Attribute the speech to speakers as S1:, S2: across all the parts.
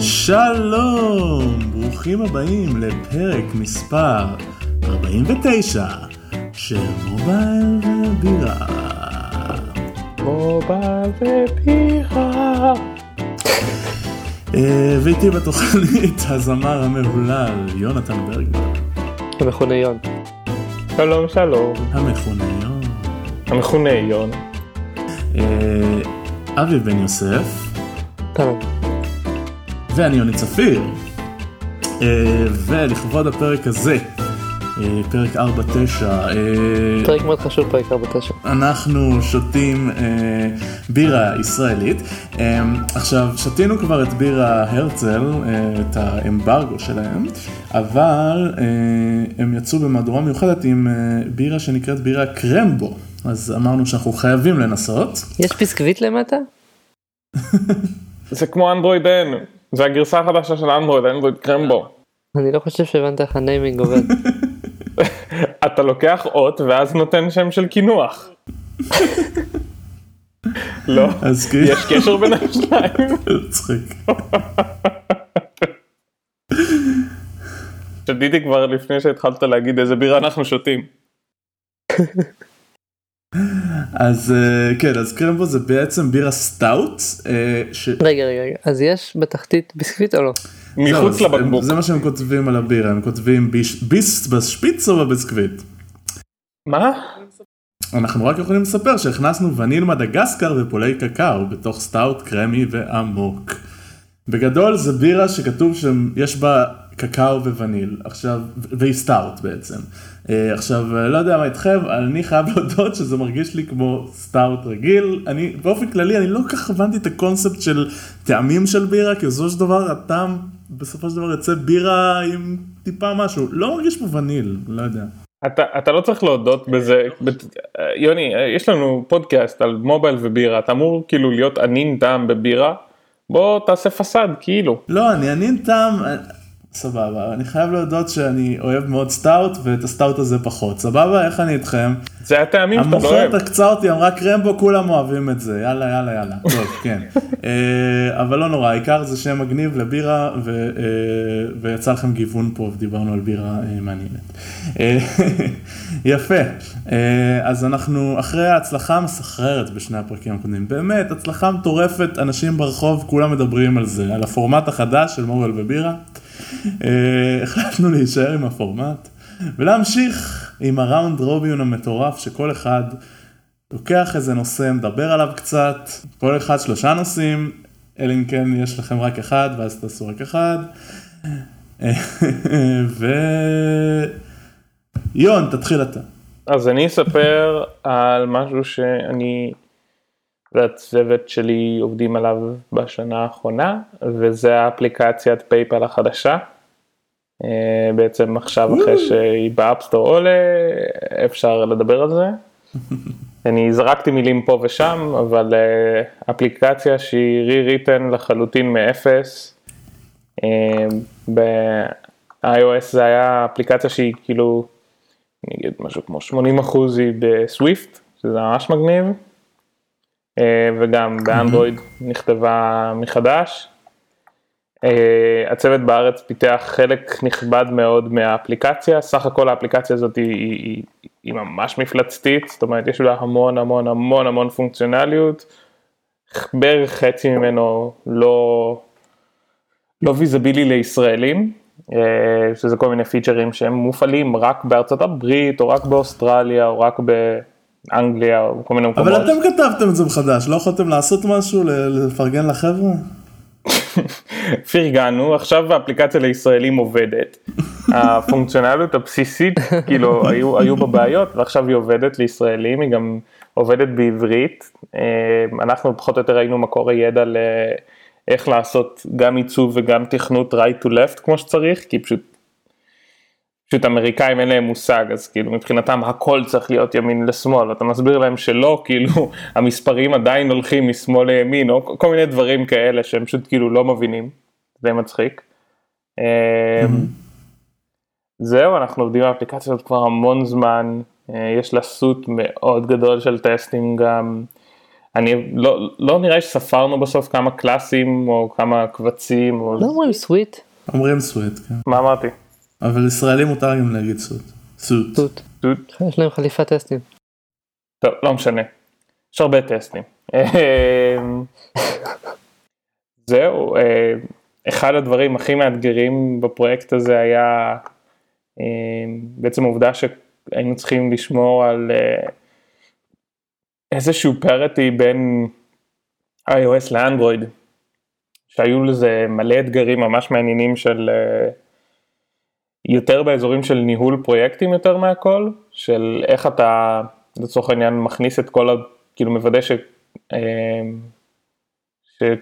S1: שלום, ברוכים הבאים לפרק מספר 49 של מובייל ובירה.
S2: מובייל ובירה.
S1: ואיתי בתוכנית הזמר המהולל יונתן ברגמן.
S2: המכונה יון. שלום שלום.
S1: המכונה יון.
S2: המכונה יון.
S1: אה, אבי בן יוסף. ואני יוני צפיר. אה, ולכבוד הפרק הזה, אה, פרק 4-9, אה,
S2: פרק מאוד חשוב פרק 49.
S1: אנחנו שותים בירה ישראלית. עכשיו, שתינו כבר את בירה הרצל, את האמברגו שלהם, אבל הם יצאו במהדורה מיוחדת עם בירה שנקראת בירה קרמבו. אז אמרנו שאנחנו חייבים לנסות.
S2: יש ביסקוויט למטה?
S3: זה כמו אנדרואיד N, זה הגרסה החדשה של אנדרואיד, אנדרואיד קרמבו.
S2: אני לא חושב שהבנת איך הניימינג עובד.
S3: אתה לוקח אות ואז נותן שם של קינוח. לא,
S1: כאילו,
S3: יש קשר בין השניים.
S1: מצחיק.
S3: שתיתי כבר לפני שהתחלת להגיד איזה בירה אנחנו שותים.
S1: אז אה, כן, אז קרמבו זה בעצם בירה סטאוט. אה, ש...
S2: רגע רגע רגע, אז יש בתחתית ביסקוויט או לא?
S3: מחוץ
S1: הם-
S3: לבקבוק.
S1: זה מה שהם כותבים על הבירה, הם כותבים ביש- ביסט בשפיץ או בביסקוויט.
S3: מה?
S1: אנחנו רק יכולים לספר שהכנסנו וניל מדגסקר ופולי קקאו בתוך סטאוט קרמי ועמוק. בגדול זה בירה שכתוב שיש בה קקאו ווניל, עכשיו, והיא בעצם. אה, עכשיו, אה, לא יודע מה איתכם, אני חייב להודות שזה מרגיש לי כמו סטאוט רגיל. אני, באופן כללי, אני לא כל כך הבנתי את הקונספט של טעמים של בירה, כי בסופו של דבר הטעם, בסופו של דבר יוצא בירה עם טיפה משהו. לא מרגיש פה וניל, לא יודע.
S3: אתה, אתה לא צריך להודות בזה, בת- יוני, יש לנו פודקאסט על mobile ובירה, אתה אמור כאילו להיות אנין טעם בבירה, בוא תעשה facade כאילו.
S1: לא, אני אנין טעם, אה, סבבה, אני חייב להודות שאני אוהב מאוד סטאוט ואת הסטאוט הזה פחות, סבבה? איך אני איתכם?
S3: זה הטעמים שאתה לא אוהב.
S1: המוכרת עקצה אותי, אמרה קרמבו, כולם אוהבים את זה, יאללה, יאללה, יאללה. טוב, כן. אה, אבל לא נורא, העיקר זה שם מגניב לבירה, ו- אה, ויצא לכם גיוון פה, ודיברנו על בירה אה, מעניינת. יפה. אז אנחנו, אחרי ההצלחה המסחררת בשני הפרקים הקודמים, באמת, הצלחה מטורפת, אנשים ברחוב, כולם מדברים על זה, על הפורמט החדש של mobile ובירה. אה, החלטנו להישאר עם הפורמט ולהמשיך עם הראונד רוביון המטורף שכל אחד לוקח איזה נושא, מדבר עליו קצת, כל אחד שלושה נושאים, אלא אם כן יש לכם רק אחד ואז תעשו רק אחד. אה, ו... יון, תתחיל אתה.
S3: אז אני אספר על משהו שאני והצוות שלי עובדים עליו בשנה האחרונה, וזה האפליקציית PayPal החדשה. אה, בעצם עכשיו אחרי שהיא ב App Store עולה, אפשר לדבר על זה. אני זרקתי מילים פה ושם, אבל אה, אפליקציה שהיא re-written לחלוטין מאפס. אה, ב-iOS זה היה אפליקציה שהיא כאילו, אני אגיד משהו כמו 80 אחוז היא ב Swift, שזה ממש מגניב. אה, וגם באנדרואיד נכתבה מחדש. אה, הצוות בארץ פיתח חלק נכבד מאוד מהאפליקציה, סך הכל האפליקציה הזאת היא, היא, היא, ממש מפלצתית, זאת אומרת יש לה המון המון המון המון פונקציונליות, בערך חצי ממנו לא, לא ויזבילי לישראלים, אה, שזה כל מיני פיצ'רים שהם מופעלים רק בארצות הברית או רק באוסטרליה או רק באנגליה או כל מיני מקומות.
S1: אבל אתם כתבתם את זה מחדש, לא יכולתם לעשות משהו, לפרגן לחבר'ה?
S3: פרגנו, עכשיו האפליקציה לישראלים עובדת. הפונקציונליות הבסיסית, כאילו, היו, היו בה בעיות, ועכשיו היא עובדת לישראלים, היא גם עובדת בעברית. אה, אנחנו פחות או יותר היינו מקור הידע לאיך לעשות גם עיצוב וגם תכנות right to left כמו שצריך, כי פשוט, פשוט אמריקאים אין להם מושג, אז כאילו מבחינתם הכל צריך להיות ימין לשמאל, ואתה מסביר להם שלא, כאילו המספרים עדיין הולכים משמאל לימין, או כל מיני דברים כאלה שהם פשוט כאילו לא מבינים, זה מצחיק. אה, זהו, אנחנו עובדים באפליקציה הזאת כבר המון זמן, אה, יש לה סוט מאוד גדול של טסטים גם. אני לא, לא נראה שספרנו בסוף כמה קלאסים או כמה קבצים. או...
S2: לא אומרים סוויט.
S1: אומרים סוויט, כן.
S3: מה אמרתי?
S1: אבל ישראלי מותר גם להגיד סוט. סוט.
S2: סוט.
S3: סוט.
S2: יש להם חליפת טסטים.
S3: טוב, לא משנה. יש הרבה טסטים. אמ, זהו, אה, אחד הדברים הכי מאתגרים בפרויקט הזה היה אמ, בעצם העובדה שהיינו צריכים לשמור על אה, איזשהו פרטי בין iOS לאנדרואיד, שהיו לזה מלא אתגרים ממש מעניינים של אה, יותר באזורים של ניהול פרויקטים יותר מהכל, של איך אתה לצורך העניין מכניס את כל, ה... כאילו מוודא ש... אמ,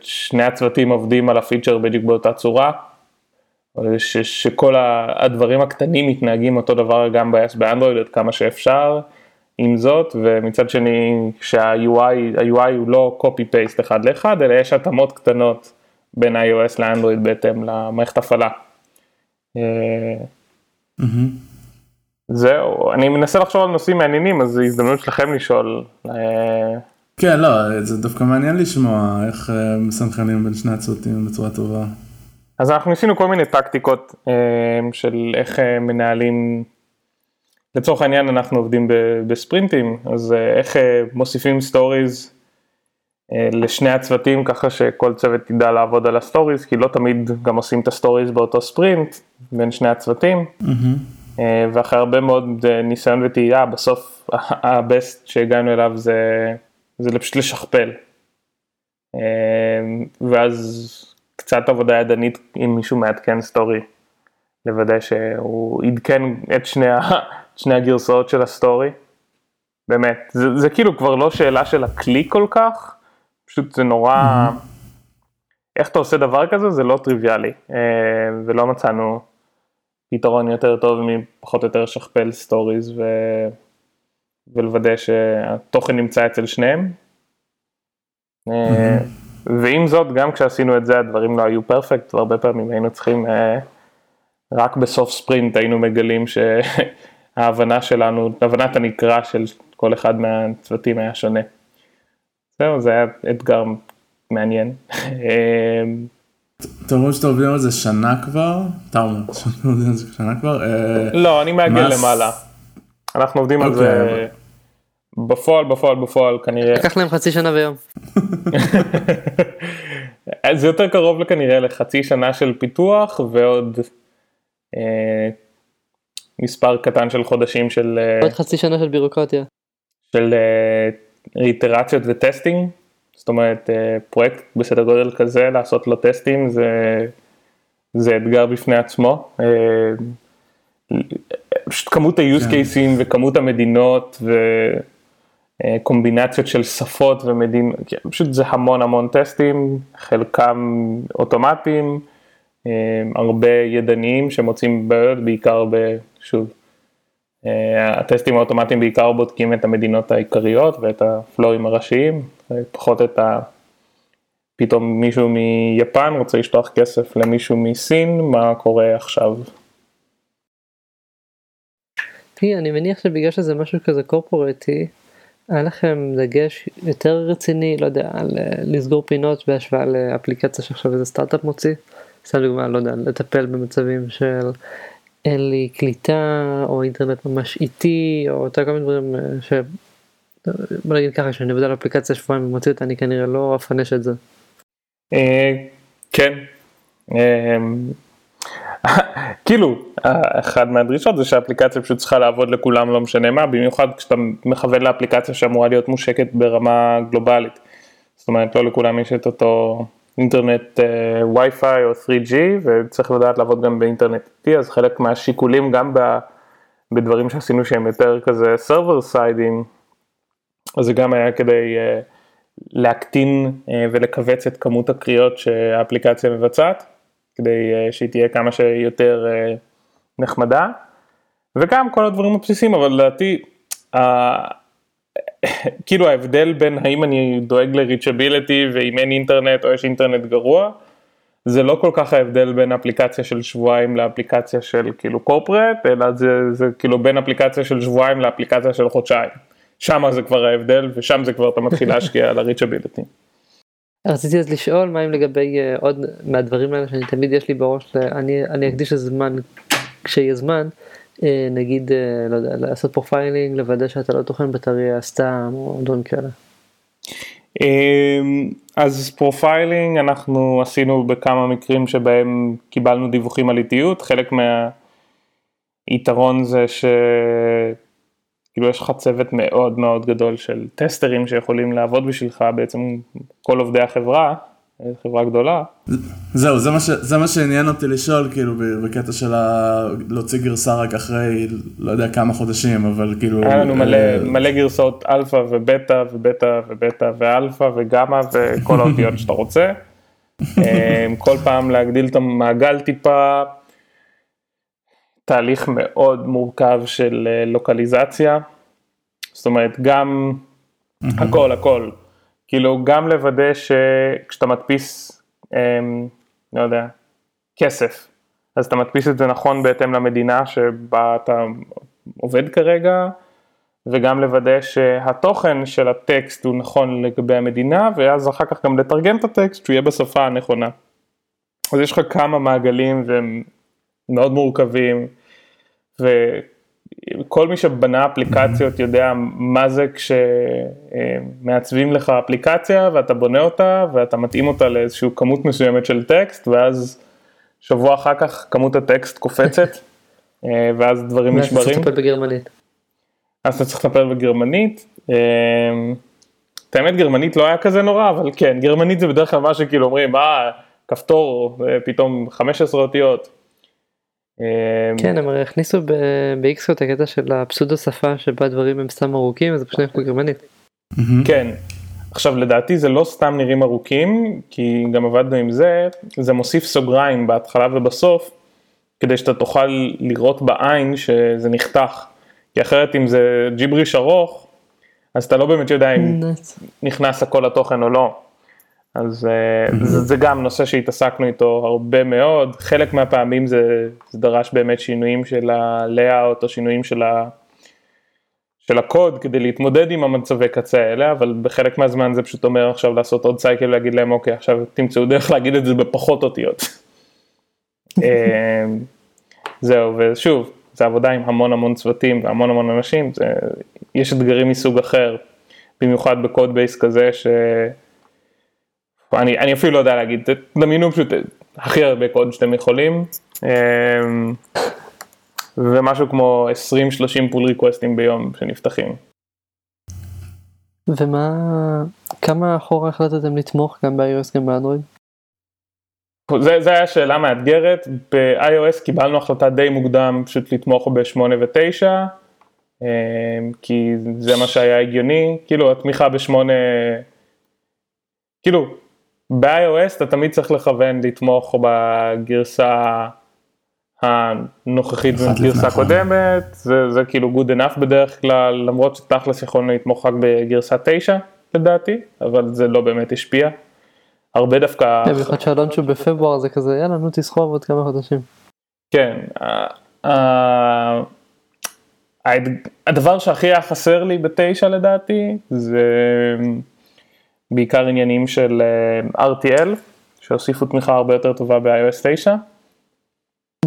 S3: ששני הצוותים עובדים על הפיצ'ר בדיוק באותה צורה, ש, שכל הדברים הקטנים מתנהגים אותו דבר גם ב-iOS באנדרואיד עד כמה שאפשר, עם זאת, ומצד שני שה-UI, ה-UI הוא לא copy-paste אחד לאחד, אלא יש התאמות קטנות בין iOS לאנדרואיד בהתאם למערכת הפעלה.
S1: Mm-hmm.
S3: זהו, אני מנסה לחשוב על נושאים מעניינים, אז זו הזדמנות שלכם לשאול. אה,
S1: כן, לא, זה דווקא מעניין לשמוע איך אה, מסנכרנים בין שני הצוותים בצורה טובה.
S3: אז אנחנו ניסינו כל מיני טקטיקות אה, של איך מנהלים, לצורך העניין אנחנו עובדים בספרינטים, אז איך מוסיפים stories לשני הצוותים ככה שכל צוות ידע לעבוד על ה stories, כי לא תמיד גם עושים את ה stories באותו ספרינט בין שני הצוותים.
S1: Mm-hmm.
S3: ואחרי הרבה מאוד ניסיון וטעייה, בסוף ה best שהגענו אליו זה, זה פשוט לשכפל. ואז קצת עבודה ידנית אם מישהו מעדכן story, לוודא שהוא עדכן את שני, שני הגרסאות של ה story. באמת, זה, זה כאילו כבר לא שאלה של הכלי כל כך, פשוט זה נורא. איך אתה עושה דבר כזה זה לא טריוויאלי, ולא מצאנו פתרון יותר טוב מפחות או יותר לשכפל stories ו... ולוודא שהתוכן נמצא אצל שניהם. Mm-hmm. ועם זאת, גם כשעשינו את זה הדברים לא היו פרפקט, והרבה פעמים היינו צריכים, אה, רק בסוף ספרינט היינו מגלים שההבנה שלנו, הבנת הנקרא של כל אחד מהצוותים היה שונה. זהו, זה היה אתגר מעניין. אה,
S1: אתם אומרים שאתם עובדים על זה שנה כבר? אתה אומר שאתם עובדים על זה שנה כבר? אה,
S3: לא, אני מעגל למעלה. אנחנו עובדים על זה
S1: אוקיי,
S3: בפועל, בפועל, בפועל, כנראה.
S2: לקח להם חצי שנה ויום.
S3: זה יותר קרוב כנראה לחצי שנה של פיתוח ועוד אה, מספר קטן של חודשים של... אה,
S2: עוד חצי שנה של בירוקרטיה.
S3: של אה, איטרציות וטסטינג. זאת אומרת אה, פרויקט בסדר גודל כזה לעשות לו טסטים זה, זה אתגר בפני עצמו. אה, פשוט כמות ה-use
S1: כן.
S3: cases וכמות המדינות וקומבינציות של שפות ומדינות, כן, פשוט זה המון המון טסטים, חלקם אוטומטיים, אה, הרבה ידניים שמוצאים בעיות בעיקר ב... שוב, הטסטים האוטומטיים בעיקר בודקים את המדינות העיקריות ואת הפלואים הראשיים, פחות את ה... פתאום מישהו מיפן רוצה לשלוח כסף למישהו מסין, מה קורה עכשיו?
S2: תראי, אני מניח שבגלל שזה משהו כזה קורפורטי, היה לכם דגש יותר רציני, לא יודע, על אה, לסגור פינות בהשוואה לאפליקציה שעכשיו איזה סטארט-אפ מוציא. סתם דוגמא, לא יודע, לטפל במצבים של אין לי קליטה, או אינטרנט ממש איטי, או כל מיני דברים אה, ש... בוא נגיד ככה, כשאני עובד על אפליקציה שבועיים ומוציא אותה, אני כנראה לא אפנש את זה.
S3: אה, כן. אה, כאילו, אחד מהדרישות זה שהאפליקציה פשוט צריכה לעבוד לכולם לא משנה מה, במיוחד כשאתה מכוון לאפליקציה שאמורה להיות מושקת ברמה גלובלית. זאת אומרת, לא לכולם יש את אותו אינטרנט וי-פיי או 3G וצריך לדעת לעבוד גם באינטרנט איטי, אז חלק מהשיקולים גם בדברים שעשינו שהם יותר כזה server side אז זה גם היה כדי uh, להקטין uh, ולכווץ את כמות הקריאות שהאפליקציה מבצעת, כדי שהיא תהיה כמה שיותר נחמדה, וגם כל הדברים הבסיסיים, אבל לדעתי, כאילו ההבדל בין האם אני דואג לריצ'ביליטי ואם אין אינטרנט או יש אינטרנט גרוע, זה לא כל כך ההבדל בין אפליקציה של שבועיים לאפליקציה של כאילו קורפרט, אלא זה, זה כאילו בין אפליקציה של שבועיים לאפליקציה של חודשיים. שם זה כבר ההבדל ושם זה כבר אתה מתחיל להשקיע על הריצ'ביליטי.
S2: רציתי אז לשאול מה אם לגבי uh, עוד מהדברים האלה שאני תמיד יש לי בראש, אני, אני אקדיש לזה זמן כשיהיה זמן, נגיד, uh, לא יודע, לעשות profiling, לוודא שאתה לא טוחן בטריה סתם או דברים כאלה.
S3: אמ, אז profiling אנחנו עשינו בכמה מקרים שבהם קיבלנו דיווחים על איטיות, חלק מהיתרון זה ש... כאילו יש לך צוות מאוד מאוד גדול של טסטרים שיכולים לעבוד בשבילך, בעצם כל עובדי החברה, חברה גדולה.
S1: זהו, זה מה, ש, זה מה שעניין אותי לשאול, כאילו, בקטע של ה... להוציא גרסה רק אחרי, לא יודע כמה חודשים, אבל כאילו...
S3: היה לנו מלא, אה... מלא גרסאות אלפא ובטא ובטא ובטא ואלפא וגמא וכל האותיות שאתה רוצה. אה, כל פעם להגדיל את המעגל טיפה. תהליך מאוד מורכב של אה, לוקליזציה, זאת אומרת גם הכל הכל, כאילו גם לוודא שכשאתה מדפיס, אמ, לא יודע, כסף, אז אתה מדפיס את זה נכון בהתאם למדינה שבה אתה עובד כרגע, וגם לוודא שהתוכן של הטקסט הוא נכון לגבי המדינה, ואז אחר כך גם לתרגם את הטקסט שהוא יהיה בשפה הנכונה. אז יש לך כמה מעגלים והם מאוד מורכבים, וכל מי שבנה אפליקציות יודע מה זה כשמעצבים לך אפליקציה ואתה בונה אותה ואתה מתאים אותה לאיזושהי כמות מסוימת של טקסט ואז שבוע אחר כך כמות הטקסט קופצת אה, ואז דברים נשברים. ואז
S2: אתה צריך לטפל בגרמנית.
S3: אז אתה צריך לטפל בגרמנית. אה, את האמת גרמנית לא היה כזה נורא אבל כן גרמנית זה בדרך כלל מה שכאילו אומרים אה כפתור פתאום 15 אותיות.
S2: כן הם הרי הכניסו ב-XO את הקטע של הפסודו שפה שבה דברים הם סתם ארוכים אז זה פשוט נראה גרמנית.
S3: כן. עכשיו לדעתי זה לא סתם נראים ארוכים כי גם עבדנו עם זה זה מוסיף סוגריים בהתחלה ובסוף כדי שאתה תוכל לראות בעין שזה נחתך כי אחרת אם זה ג'יבריש ארוך אז אתה לא באמת יודע אם נכנס הכל לתוכן או לא. אז mm-hmm. זה, זה גם נושא שהתעסקנו איתו הרבה מאוד, חלק מהפעמים זה, זה דרש באמת שינויים של ה-layout או שינויים של, ה, של הקוד כדי להתמודד עם המצבי קצה האלה, אבל בחלק מהזמן זה פשוט אומר עכשיו לעשות עוד cycle ולהגיד להם אוקיי עכשיו תמצאו דרך להגיד את זה בפחות אותיות. אה, זהו ושוב זה עבודה עם המון המון צוותים והמון המון אנשים, זה, יש אתגרים מסוג אחר, במיוחד ב code base כזה ש... אני, אני אפילו לא יודע להגיד, דמיינו פשוט הכי הרבה קוד שאתם יכולים, אמ, ומשהו כמו 20-30 פול ריקווסטים ביום שנפתחים.
S2: ומה, כמה אחורה החלטתם לתמוך גם ב-iOS גם באנדרואיד?
S3: זה, זה היה שאלה מאתגרת, ב-iOS קיבלנו החלטה די מוקדם פשוט לתמוך ב-8 ו-9, אמ, כי זה מה שהיה הגיוני, כאילו התמיכה ב-8, כאילו ב-iOS אתה תמיד צריך לכוון לתמוך בגרסה הנוכחית בגרסה קודמת, זה, זה כאילו good enough בדרך כלל, למרות שתכלס יכולנו לתמוך רק בגרסה 9 לדעתי, אבל זה לא באמת השפיע. הרבה דווקא...
S2: כן, במיוחד שהלונצ'ו בפברואר זה כזה יאללה נו תסחוב עוד כמה חודשים.
S3: כן, הדבר שהכי היה חסר לי בתשע לדעתי זה בעיקר עניינים של אה, RTL, שהוסיפו תמיכה הרבה יותר טובה ב-iOS 9,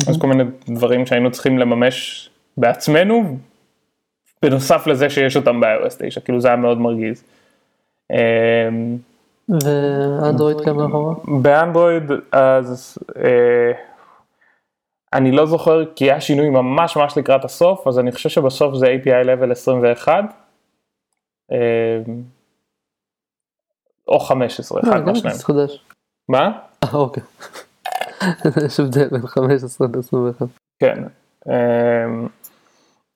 S3: אז כל מיני דברים שהיינו צריכים לממש בעצמנו, בנוסף לזה שיש אותם ב-iOS 9, כאילו זה היה מאוד מרגיז.
S2: אמ, ואנדרואיד כמה אחורה?
S3: באנדרואיד אז אה, אני לא זוכר כי היה שינוי ממש ממש לקראת הסוף אז אני חושב שבסוף זה API level 21. או 15, אחד מהשניים.
S2: חדש.
S3: מה?
S2: אה אוקיי. יש הבדל בין 15 ל-21.
S3: כן. אמ,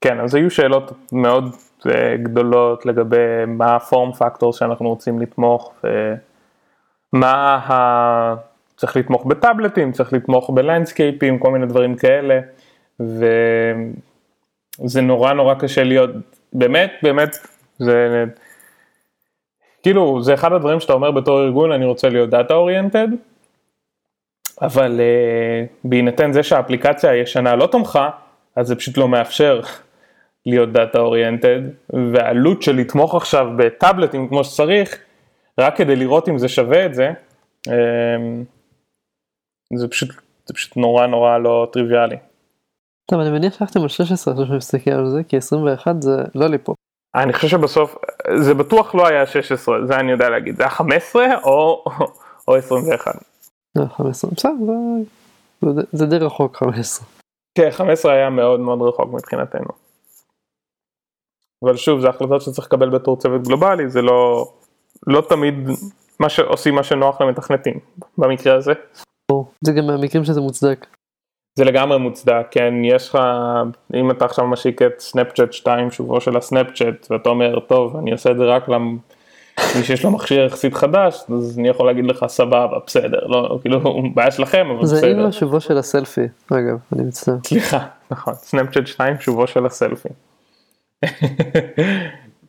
S3: כן, אז היו שאלות מאוד אה, גדולות לגבי מה הפורם פקטור שאנחנו רוצים לתמוך, ומה ה... צריך לתמוך בטאבלטים, צריך לתמוך בלנדסקייפים, כל מיני דברים כאלה, וזה נורא נורא קשה להיות, באמת, באמת, זה כאילו זה אחד הדברים שאתה אומר בתור ארגון אני רוצה להיות data oriented אבל אה, בהינתן זה שהאפליקציה הישנה לא תומכה, אז זה פשוט לא מאפשר להיות data oriented, והעלות של לתמוך עכשיו בטאבלטים כמו שצריך, רק כדי לראות אם זה שווה את זה, אה, זה פשוט, זה פשוט נורא נורא לא טריוויאלי.
S2: טוב, אני מניח שהלכתם על 16 עכשיו שאני מסתכל על זה, כי 21 זה לא לי פה.
S3: אני חושב שבסוף, זה בטוח לא היה 16, זה אני יודע להגיד, זה היה 15 או, או 21.
S2: לא, 15, בסדר, זה, זה, זה די רחוק 15.
S3: כן, 15 היה מאוד מאוד רחוק מבחינתנו. אבל שוב, זה החלטות שצריך לקבל בתור צוות גלובלי, זה לא, לא תמיד מה שעושים מה שנוח למתכנתים, במקרה הזה.
S2: זה גם מהמקרים שזה מוצדק.
S3: זה לגמרי מוצדק, כן, יש לך, אם אתה עכשיו משיק את סנאפצ'אט 2, שובו של הסנאפצ'אט, ואתה אומר, טוב, אני עושה את זה רק למי שיש לו מכשיר יחסית חדש, אז אני יכול להגיד לך, סבבה, בסדר, לא, כאילו, בעיה שלכם, אבל
S2: זה
S3: בסדר.
S2: עם השובו של הסלפי, אגב, אני מצטער.
S3: סליחה, נכון, סנאפצ'אט 2, שובו של הסלפי.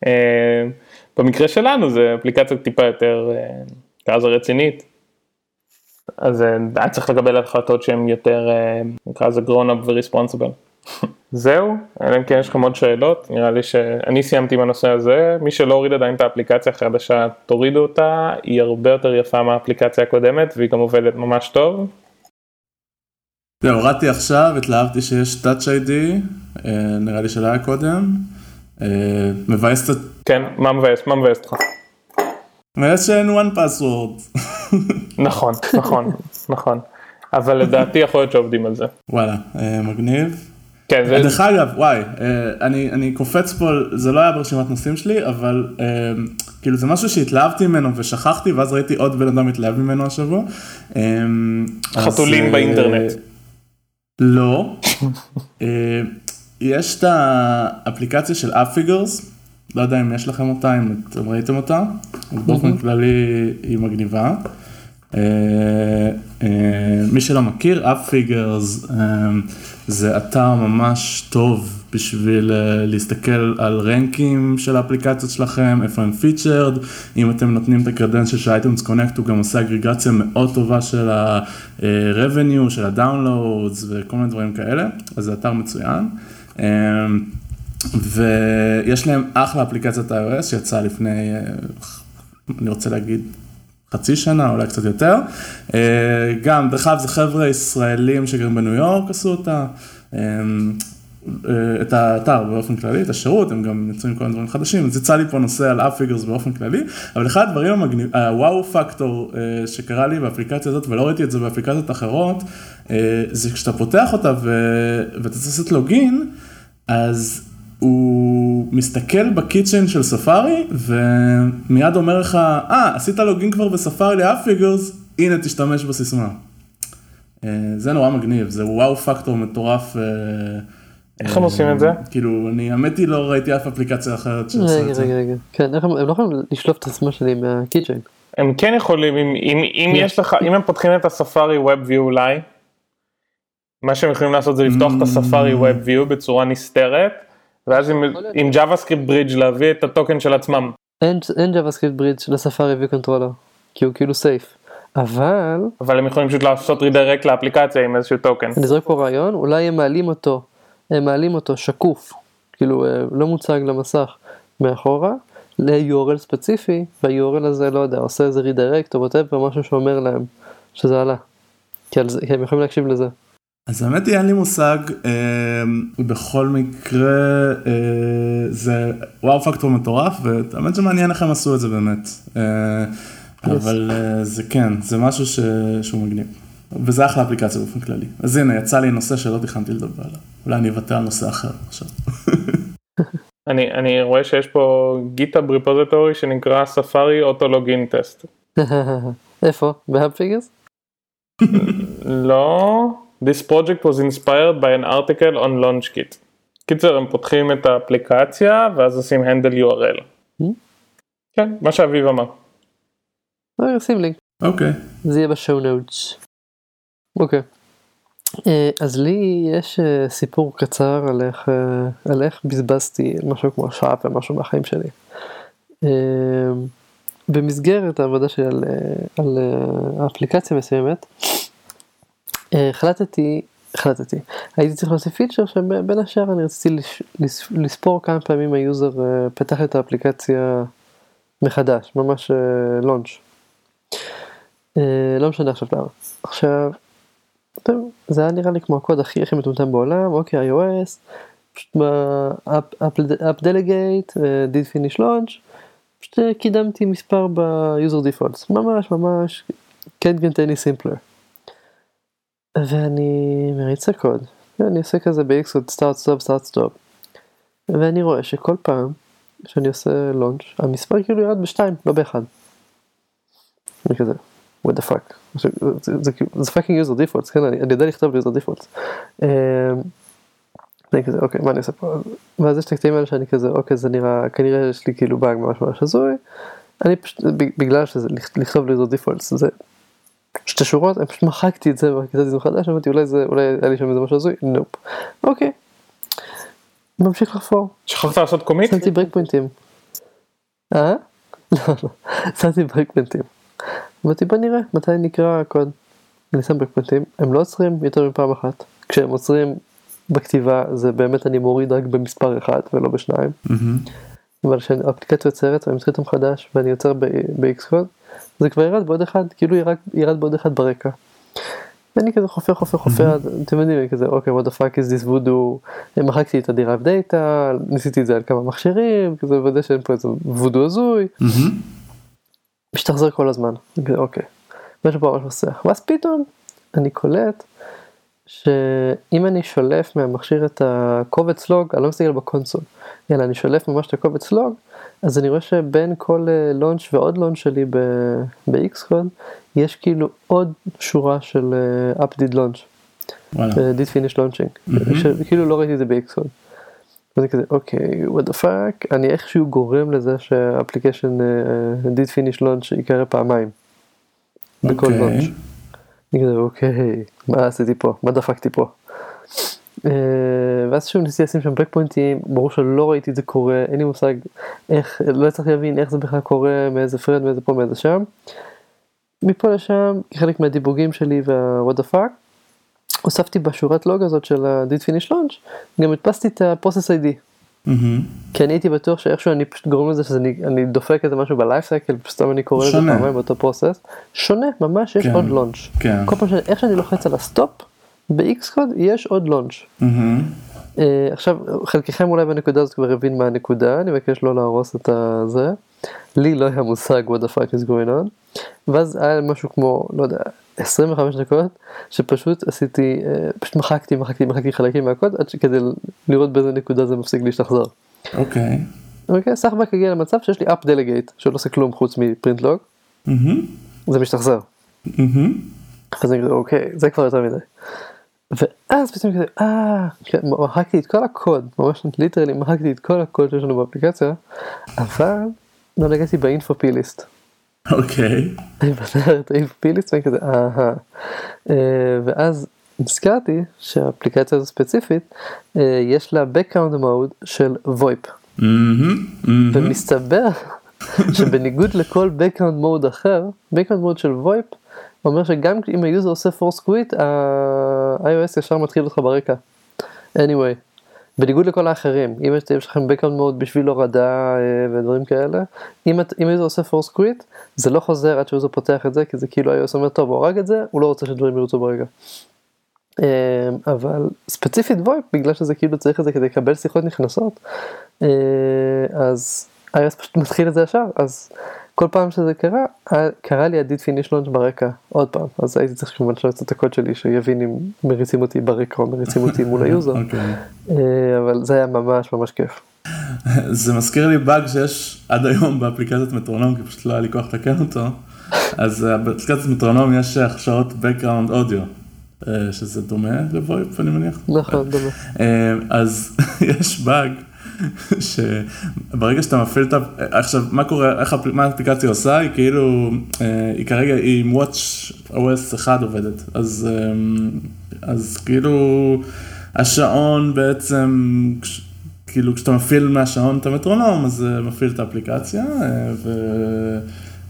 S3: אה, במקרה שלנו זה אפליקציה טיפה יותר, אה, נקרא לזה רצינית. אז אה, היה צריך לקבל החלטות שהן יותר, אה, נקרא לזה grown up ו-responsible. זהו, אלא אם כן יש לכם עוד שאלות, נראה לי שאני סיימתי עם הנושא הזה, מי שלא הוריד עדיין את האפליקציה החדשה, תורידו אותה, היא הרבה יותר יפה מהאפליקציה הקודמת והיא גם עובדת ממש טוב.
S1: זהו, הורדתי עכשיו, התלהבתי שיש Touch ID, אה, נראה לי שלא היה קודם. אה, מבאס קצת,
S3: כן, מה מבאס? מה מבאס אותך?
S1: מבאס שאין one password.
S3: נכון, נכון, נכון. אבל לדעתי יכול להיות שעובדים על זה.
S1: וואלה, אה, מגניב.
S3: כן, זה,
S1: דרך אגב, וואי, אה, אני, אני קופץ פה, זה לא היה ברשימת נושאים שלי, אבל אה, כאילו זה משהו שהתלהבתי ממנו ושכחתי, ואז ראיתי עוד בן אדם מתלהב ממנו השבוע. אז,
S3: חתולים
S1: אה,
S3: באינטרנט.
S1: לא. יש את האפליקציה של AppFigures, לא יודע אם יש לכם אותה, אם אתם ראיתם אותה, אבל באופן כללי היא מגניבה. אה, אה, מי שלא מכיר, AppFigures זה אתר ממש טוב בשביל אה, להסתכל על רנקים של האפליקציות שלכם, איפה הם featured, אם אתם נותנים את ה credentials של iTunes Connect הוא גם עושה אגרגציה מאוד טובה של ה-revenue, של ה-downloads וכל מיני דברים כאלה, אז זה אתר מצוין. אה, ויש להם אחלה אפליקציית iOS שיצאה לפני, אה, אני רוצה להגיד, חצי שנה, אולי קצת יותר. אה, גם, דרך אגב, זה חבר'ה ישראלים שגרים בניו יורק עשו אותה. אה, אה, את האתר באופן כללי, את השירות, הם גם יוצאים כל מיני דברים חדשים, אז יצא לי פה נושא על AppFigures באופן כללי, אבל אחד הדברים המגניב, ה wow factor שקרה לי באפליקציה הזאת, ולא ראיתי את זה באפליקציות אחרות, זה כשאתה פותח אותה ו... ואתה צריך לעשות login, אז הוא מסתכל ב keychain של ספארי, ומיד אומר לך, אה, עשית login כבר ב Safari ל AppFigures, הנה תשתמש בסיסמה. אה, זה נורא מגניב, זה wow factor מטורף. אה,
S3: איך הם עושים את זה?
S1: כאילו, אני האמת היא לא ראיתי אף אפליקציה אחרת שעושה
S2: רגע,
S1: את זה.
S2: רגע, רגע. כן, איך הם לא יכולים לשלוף את הסיסמה שלי מה keychain.
S3: הם כן יכולים, אם, אם, אם יש לך, אם הם פותחים את ה Safari Web View אולי, מה שהם יכולים לעשות זה לפתוח את ה Safari Web View בצורה נסתרת, ואז עם, עם JavaScript Bridge להביא את ה token של עצמם.
S2: אין אין JavaScript bridge ל Safari View Controller, כי הוא כאילו safe. אבל,
S3: אבל הם יכולים פשוט לעשות redirect לאפליקציה עם איזשהו token.
S2: אני זורק פה רעיון, אולי הם מעלים אותו, הם מעלים אותו שקוף, כאילו אה, לא מוצג למסך מאחורה, ל-URL ספציפי, וה-URL הזה, לא יודע, עושה איזה redirect או whatever, משהו שאומר להם שזה עלה. כי, על זה, כי הם יכולים להקשיב לזה.
S1: אז האמת היא אין לי מושג, אה, בכל מקרה אה, זה wow factor מטורף, והאמת שמעניין איך הם עשו את זה באמת. אה, אבל אה, זה כן, זה משהו ש... שהוא מגניב. וזה אחלה אפליקציה באופן כללי. אז הנה, יצא לי נושא שלא תכננתי לדבר עליו. אולי אני אוותר על נושא אחר עכשיו.
S3: אני, אני רואה שיש פה GitHub repository שנקרא Safari auto login test.
S2: איפה? ב AppFigures?
S3: לא, this project was inspired by an article on LaunchKit. קיצר, הם פותחים את האפליקציה ואז עושים handle URL.
S2: Hmm?
S3: כן, מה שאביב אמר.
S2: רגע, שים לינק.
S1: אוקיי.
S2: זה יהיה ב show notes. אוקיי. אה, אז לי יש אה, סיפור קצר על איך, אה, על איך בזבזתי משהו כמו שעה ומשהו מהחיים שלי. אה, במסגרת העבודה שלי על, אה, על אה, אפליקציה מסוימת, אה, החלטתי, החלטתי, הייתי צריך להוסיף פיצ'ר שבין השאר אני רציתי לספור כמה פעמים היוזר אה, פתח את האפליקציה מחדש, ממש לונץ'. לא משנה עכשיו למה. עכשיו, זה היה נראה לי כמו הקוד הכי הכי מטומטם בעולם, אוקיי iOS, פשוט up delegate, did finish launch, פשוט קידמתי מספר ב-user defaults, ממש ממש can't get any simpler. ואני מריץ הקוד, ואני עושה כזה ב-Xcode start stop start stop, ואני רואה שכל פעם שאני עושה launch, המספר כאילו ירד בשתיים, לא באחד. אני כזה, what the fuck, זה fucking user defaults, כן, אני יודע לכתוב user defaults. אני כזה אוקיי מה אני עושה פה ואז יש את הקטעים האלה שאני כזה אוקיי זה נראה כנראה יש לי כאילו באג ממש ממש הזוי אני פשוט בגלל שזה לכתוב ל user defaults זה שתי שורות אני פשוט מחקתי את זה וכתבתי את זה מחדש אמרתי אולי זה אולי היה לי שם איזה משהו הזוי nope אוקיי. ממשיך לחפור.
S3: שכחת לעשות קומיט?
S2: שמתי ברק פוינטים. אה? לא לא. שמתי ברק פוינטים. אמרתי בוא נראה מתי נקרא הקוד. אני שם ברק פוינטים הם לא עוצרים יותר מפעם אחת כשהם עוצרים בכתיבה זה באמת אני מוריד רק במספר אחד ולא בשניים. אבל כשהאפליקציה יוצרת ואני מתחיל אותה מחדש ואני יוצר ב-X קוד זה כבר ירד בעוד אחד כאילו ירד, ירד בעוד אחד ברקע. ואני כזה חופר חופר חופר אתם יודעים כזה אוקיי what the fuck is this voodoo מחקתי את ה-Derive data ניסיתי את זה על כמה מכשירים כזה לוודא שאין פה איזה voodoo הזוי. משתחזר כל הזמן אוקיי. משהו פה ממש מסך ואז פתאום אני קולט שאם אני שולף מהמכשיר את הקובץ לוג, אני לא מסתכל בקונסול, אלא אני שולף ממש את הקובץ לוג, אז אני רואה שבין כל לונץ' אה, ועוד לונץ' שלי ב-Xcode, יש כאילו עוד שורה של uh, up did launch, uh, did finish launching. כאילו לא ראיתי את זה ב-Xcode. אני כזה אוקיי, what the fuck, אני איכשהו גורם לזה שהאפליקיישן uh, did finish launch יקרה פעמיים. בכל okay. launch. אני כזה אוקיי, מה עשיתי פה? מה דפקתי פה? אה, ואז שוב ניסיתי לשים שם ברק פוינטים, ברור שלא ראיתי את זה קורה, אין לי מושג איך, לא הצלחתי להבין איך זה בכלל קורה, מאיזה thread, מאיזה פה, מאיזה שם. מפה לשם, כחלק מהדיבוגים שלי וה-what the fuck, הוספתי בשורת לוג הזאת של ה-did finish launch, גם הדפסתי את ה-process ID. כי אני הייתי בטוח שאיכשהו אני פשוט גורם לזה שאני דופק איזה משהו ב life cycle וסתם אני קורא לזה פעמיים באותו process. שונה ממש יש כן, עוד launch. כן. כל פעם איך שאני לוחץ על ה stop ב-Xcode יש עוד launch. אה, עכשיו חלקכם אולי בנקודה הזאת כבר הבין מה הנקודה אני מבקש לא להרוס את הזה. לי לא היה מושג what the fuck is going on. ואז היה משהו כמו לא יודע 25 דקות שפשוט עשיתי אה, פשוט מחקתי מחקתי מחקתי חלקים מהקוד עד שכדי לראות באיזה נקודה זה מפסיק להשתחזר.
S1: אוקיי.
S2: אוקיי סחבק הגיע למצב שיש לי up delegate שלא עושה כלום חוץ מפרינט לוג. זה משתחזר. אז אני כזה אוקיי זה כבר יותר מדי. ואז פתאום כזה אה כן, מחקתי את כל הקוד ממש ליטרלי מחקתי את כל הקוד שיש לנו באפליקציה אבל לא נגעתי באינפו פיליסט.
S1: אוקיי.
S2: אני פותח את האינפופיליסט ואני כזה אהה. אה, ואז נזכרתי שהאפליקציה הזו ספציפית אה, יש לה background mode של VoIP. ומסתבר שבניגוד לכל background mode אחר, background mode של VoIP אומר שגם אם היוזר עושה force quit ה-iOS ישר מתחיל אותך ברקע. anyway. בניגוד לכל האחרים, אם יש לכם background mode בשביל הורדה אה, ודברים כאלה, אם, אם היוזר עושה force quit, זה לא חוזר עד שהוא פותח את זה, כי זה כאילו iOS אומר טוב הוא הרג את זה, הוא לא רוצה שדברים ירוצו ברקע. אה, אבל ספציפית VoIP, בגלל שזה כאילו צריך את זה כדי לקבל שיחות נכנסות, אה, אז iOS פשוט מתחיל את זה ישר, אז כל פעם שזה קרה, קרה לי ה-did finish launch ברקע, עוד פעם, אז הייתי צריך כמובן לשנות את הקוד שלי שיבין אם מריצים אותי ברקע או מריצים אותי מול היוזר, okay. אוקיי. אה, אבל זה היה ממש ממש כיף.
S1: זה מזכיר לי באג שיש עד היום באפליקציית מטרונום, כי פשוט לא היה לי כוח לתקן אותו, אז באפליקציית מטרונום יש הרשאות background audio. אה, שזה דומה ל VoIP אני מניח.
S2: נכון, דומה.
S1: אה, אז יש באג שברגע שאתה מפעיל את ה... עכשיו, מה קורה, איך, מה האפליקציה עושה? היא כאילו, אה, היא כרגע, היא עם Watch OS 1 עובדת, אז, אה, אז כאילו, השעון בעצם, כאילו כשאתה מפעיל מהשעון את המטרונום, אז זה מפעיל את האפליקציה, אה, ו...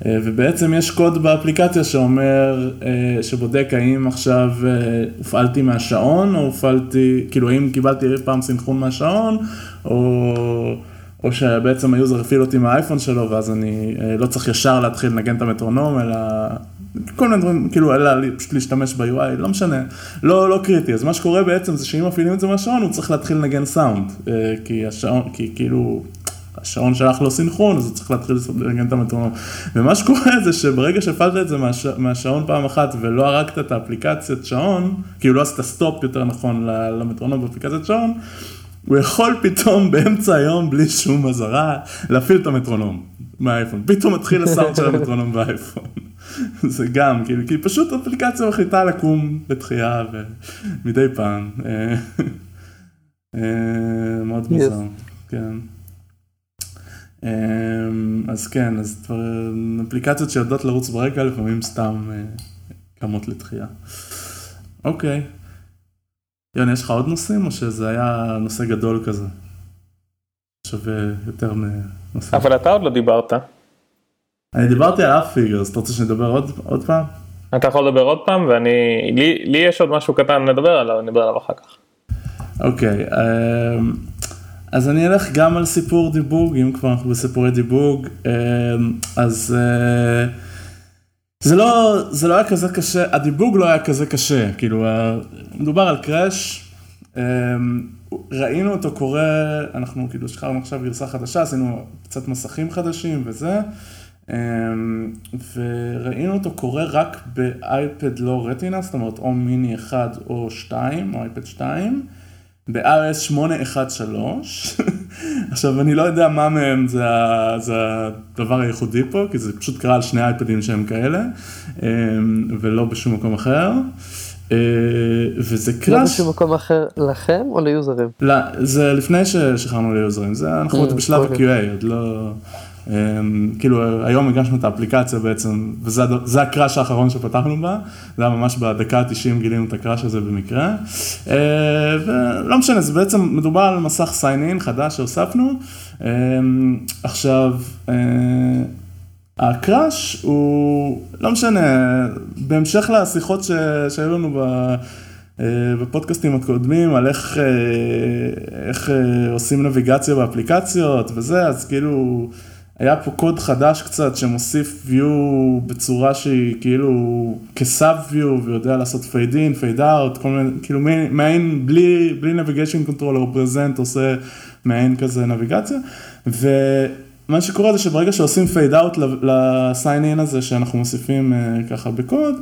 S1: ובעצם יש קוד באפליקציה שאומר, שבודק האם עכשיו הופעלתי מהשעון, או הופעלתי, כאילו האם קיבלתי פעם סינכרון מהשעון, או... או שבעצם ה user הפעיל אותי מהאייפון שלו, ואז אני לא צריך ישר להתחיל לנגן את המטרונום, אלא כל מיני דברים, כאילו, אלא פשוט להשתמש ב-UI, לא משנה, לא, לא קריטי. אז מה שקורה בעצם זה שאם מפעילים את זה מהשעון, הוא צריך להתחיל לנגן סאונד, כי השעון, כי כאילו... השעון שלח לו סינכרון, אז הוא צריך להתחיל לנגן את המטרונום. ומה שקורה זה שברגע שהפעלת את זה מהש... מהשעון פעם אחת ולא הרגת את האפליקציית שעון, כאילו לא עשית stop יותר נכון למטרונום באפליקציית שעון, הוא יכול פתאום באמצע היום בלי שום אזהרה להפעיל את המטרונום מהאייפון. פתאום מתחיל הסאונד של המטרונום באייפון. זה גם, כאילו, כי פשוט אפליקציה מחליטה לקום בתחייה ומדי פעם. מאוד מוזר, כן. אז כן, אז אפליקציות שיודעות לרוץ ברקע לפעמים סתם קמות לתחייה. אוקיי. יוני, יש לך עוד נושאים או שזה היה נושא גדול כזה? שווה יותר מנושא.
S3: אבל אתה עוד לא דיברת.
S1: אני דיברתי על אף פיגר, אז אתה רוצה שנדבר עוד, עוד פעם?
S3: אתה יכול לדבר עוד פעם ואני, לי, לי יש עוד משהו קטן לדבר עליו, נדבר עליו אחר כך.
S1: אוקיי, אז אני אלך גם על סיפור דיבוג, אם כבר אנחנו בסיפורי דיבוג, אז זה לא, זה לא היה כזה קשה, הדיבוג לא היה כזה קשה, כאילו, מדובר על קראש, ראינו אותו קורה, אנחנו כאילו שחררנו עכשיו גרסה חדשה, עשינו קצת מסכים חדשים וזה. וראינו אותו קורה רק באייפד לא רטינה, זאת אומרת או מיני 1 או 2, או אייפד 2, ב-RS 813. עכשיו אני לא יודע מה מהם זה, זה הדבר הייחודי פה, כי זה פשוט קרה על שני אייפדים שהם כאלה, ולא בשום מקום אחר. וזה קראש...
S2: לא בשום מקום אחר לכם או ליוזרים?
S1: לא, זה לפני ששחררנו ליוזרים, זה אנחנו עוד בשלב ה-QA, עוד לא... כאילו היום הגשנו את האפליקציה בעצם, וזה הקראש האחרון שפתחנו בה, זה היה ממש בדקה ה-90 גילינו את הקראש הזה במקרה, ולא משנה, זה בעצם מדובר על מסך sign in חדש שהוספנו, עכשיו, הקראש הוא, לא משנה, בהמשך לשיחות שהיו לנו ב... בפודקאסטים הקודמים על איך, איך עושים נביגציה באפליקציות וזה, אז כאילו היה פה קוד חדש קצת שמוסיף view בצורה שהיא כאילו כסאב view ויודע לעשות fade in, fade out, כל מיני, כאילו מעין בלי, בלי navigation control או present עושה מעין כזה נביגציה. ומה שקורה זה שברגע שעושים fade out ל-sign in הזה שאנחנו מוסיפים ככה בקוד,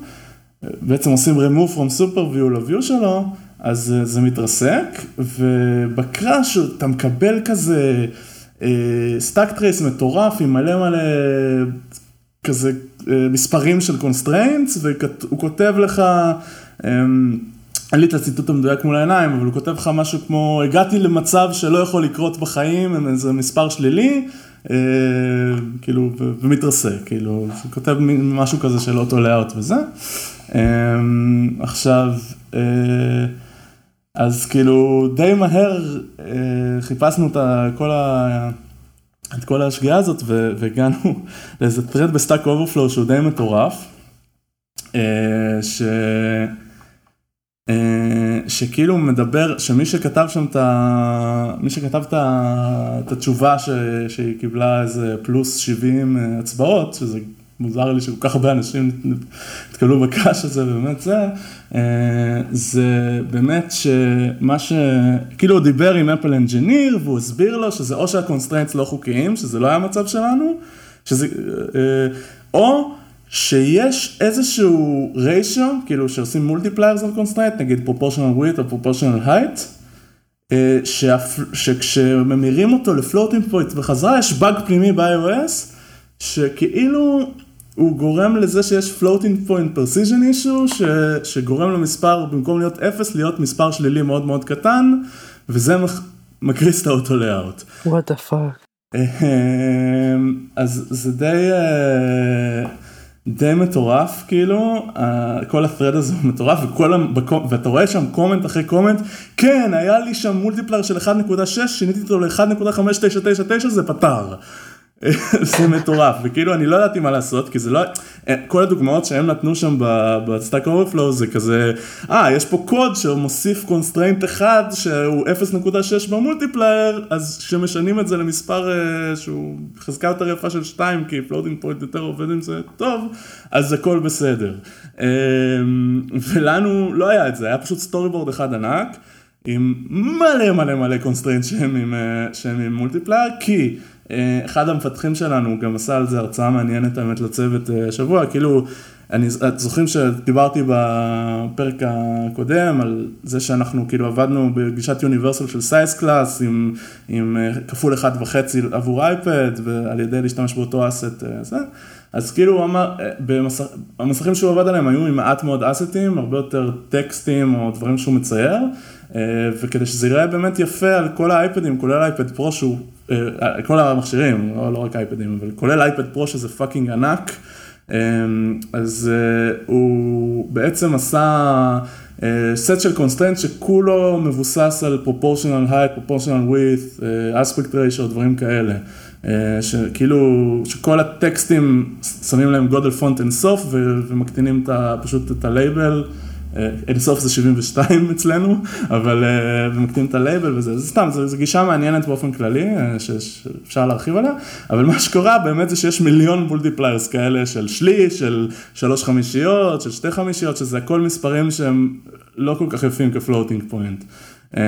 S1: בעצם עושים remove from super view ל-view שלו, אז זה מתרסק, ובקראש אתה מקבל כזה stack trace מטורף עם מלא מלא כזה מספרים של constraints, והוא כותב לך, אין לי את הציטוט המדויק מול העיניים, אבל הוא כותב לך משהו כמו, הגעתי למצב שלא יכול לקרות בחיים, עם איזה מספר שלילי, כאילו, ומתרסק, כאילו, הוא כותב משהו כזה של auto layout וזה. עכשיו, אז כאילו די מהר חיפשנו את כל, ה... את כל השגיאה הזאת והגענו לאיזה thread בסטאק אוברפלואו שהוא די מטורף. ש... שכאילו מדבר, שמי שכתב שם את ה... מי שכתב את התשובה ש... שהיא קיבלה איזה פלוס 70 הצבעות, שזה מוזר לי שכל כך הרבה אנשים נתקלו ב crash הזה, באמת זה, זה באמת שמה ש... כאילו הוא דיבר עם אפל engineer והוא הסביר לו שזה או שה constraints לא חוקיים, שזה לא היה המצב שלנו, שזה, או שיש איזשהו ריישו, כאילו שעושים multipliers על constraint, נגיד proportional width או proportional height, שכשממירים אותו ל floating point בחזרה, יש באג פנימי ב-iOS, שכאילו הוא גורם לזה שיש floating point precision issue, ש, שגורם למספר, במקום להיות 0, להיות מספר שלילי מאוד מאוד קטן, וזה מקריס את האוטו לאאוט.
S2: what the fuck.
S1: אז זה די, די מטורף, כאילו, כל ה-thread הזה הוא מטורף, וכל, ואתה רואה שם קומנט אחרי קומנט, כן, היה לי שם מולטיפלר של 1.6, שיניתי אותו ל-1.5999, זה פתר. זה מטורף וכאילו אני לא ידעתי מה לעשות כי זה לא כל הדוגמאות שהם נתנו שם בסטאק אורפלואו זה כזה אה יש פה קוד שמוסיף constraint אחד שהוא 0.6 ב multiplier אז כשמשנים את זה למספר אה, שהוא חזקה יותר יפה של 2 כי floating point יותר עובד עם זה טוב אז הכל בסדר אמ, ולנו לא היה את זה היה פשוט storyboard אחד ענק. עם מלא מלא מלא constraint שהם עם, אה, עם multiplier כי אה, אחד המפתחים שלנו גם עשה על זה הרצאה מעניינת האמת לצוות אה, השבוע, כאילו, אני, את זוכרים שדיברתי בפרק הקודם על זה שאנחנו כאילו עבדנו בגישת universal של size class עם, עם אה, כפול אחד וחצי עבור אייפד ועל ידי להשתמש באותו asset, זה, אז כאילו הוא אמר, במסך, המסכים שהוא עבד עליהם היו עם מעט מאוד assetים, הרבה יותר טקסטים או דברים שהוא מצייר, וכדי שזה ייראה באמת יפה על כל האייפדים, כולל אייפד פרו שהוא אה, כל המכשירים, לא, לא רק אייפדים, אבל כולל אייפד פרו שזה fucking ענק, אה, אז אה, הוא בעצם עשה סט של constraint שכולו מבוסס על proportional height, proportional width, aspect ratio, דברים כאלה. שכאילו, שכל הטקסטים שמים להם גודל פונט אינסוף ומקטינים פשוט את הלייבל. אינסוף זה 72 אצלנו, אבל ומקטין את הלייבל וזה, זה סתם, זו גישה מעניינת באופן כללי, אה, שאפשר להרחיב עליה, אבל מה שקורה באמת זה שיש מיליון multipliers כאלה של שליש, של שלוש חמישיות, של שתי חמישיות, שזה הכל מספרים שהם לא כל כך יפים כ floating point. אמ,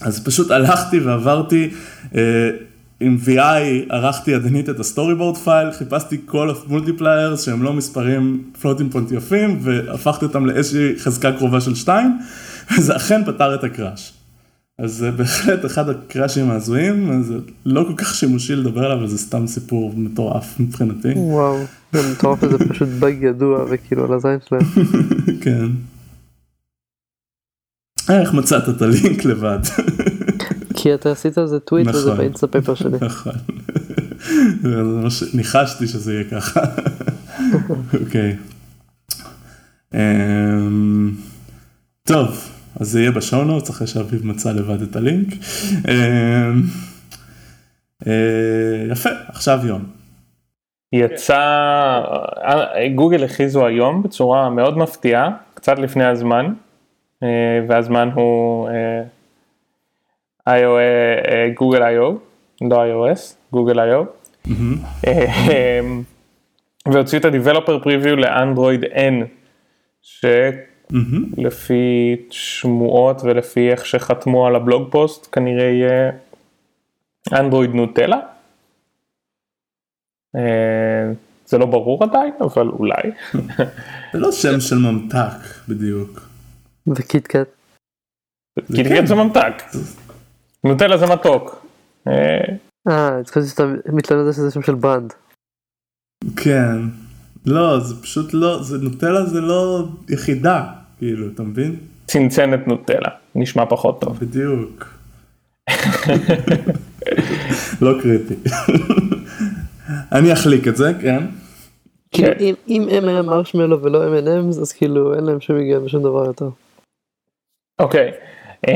S1: אז פשוט הלכתי ועברתי אה, עם VI ערכתי ידנית את ה storyboard file, חיפשתי כל ה multipliers שהם לא מספרים floating point יפים והפכתי אותם לאיזושהי חזקה קרובה של 2 וזה אכן פתר את ה crash. אז זה בהחלט אחד הקראשים ההזויים, זה לא כל כך שימושי לדבר עליו, אבל זה סתם סיפור מטורף מבחינתי.
S2: וואו, זה מטורף זה פשוט באג ידוע וכאילו על הזין שלהם.
S1: כן. איך מצאת את הלינק לבד?
S2: כי אתה עשית על זה טוויט וזה נכון. באינסטה פייפר שלי.
S1: נכון. ניחשתי שזה יהיה ככה. אוקיי. אמ, טוב, אז זה יהיה בשואו נוטס אחרי שאביב מצא לבד את הלינק. אמ, אה, יפה, עכשיו יום.
S3: יצא, גוגל הכריזו היום בצורה מאוד מפתיעה, קצת לפני הזמן, אה, והזמן הוא אה, גוגל איו, לא iOS, גוגל איו, והוציאו את ה-Developer Preview לאנדרואיד N, שלפי שמועות ולפי איך שחתמו על ה blog post כנראה יהיה אנדרואיד נוטלה. אה, זה לא ברור עדיין, אבל אולי.
S1: זה לא שם של ממתק בדיוק.
S2: וקיטקט.
S3: קיטקט זה ממתק. נוטלה זה מתוק.
S2: אה, אה חשבתי שאתה מתלונן על זה שזה שם של ברנד.
S1: כן. לא, זה פשוט לא, זה נוטלה זה לא יחידה, כאילו, אתה מבין?
S3: צנצנת נוטלה, נשמע פחות טוב.
S1: בדיוק. לא קריטי. אני אחליק את זה, כן.
S2: כאילו אם הם היה מרשמלו ולא M&M's אז כאילו אין להם שום היגיון בשום דבר יותר.
S3: אוקיי. אמ,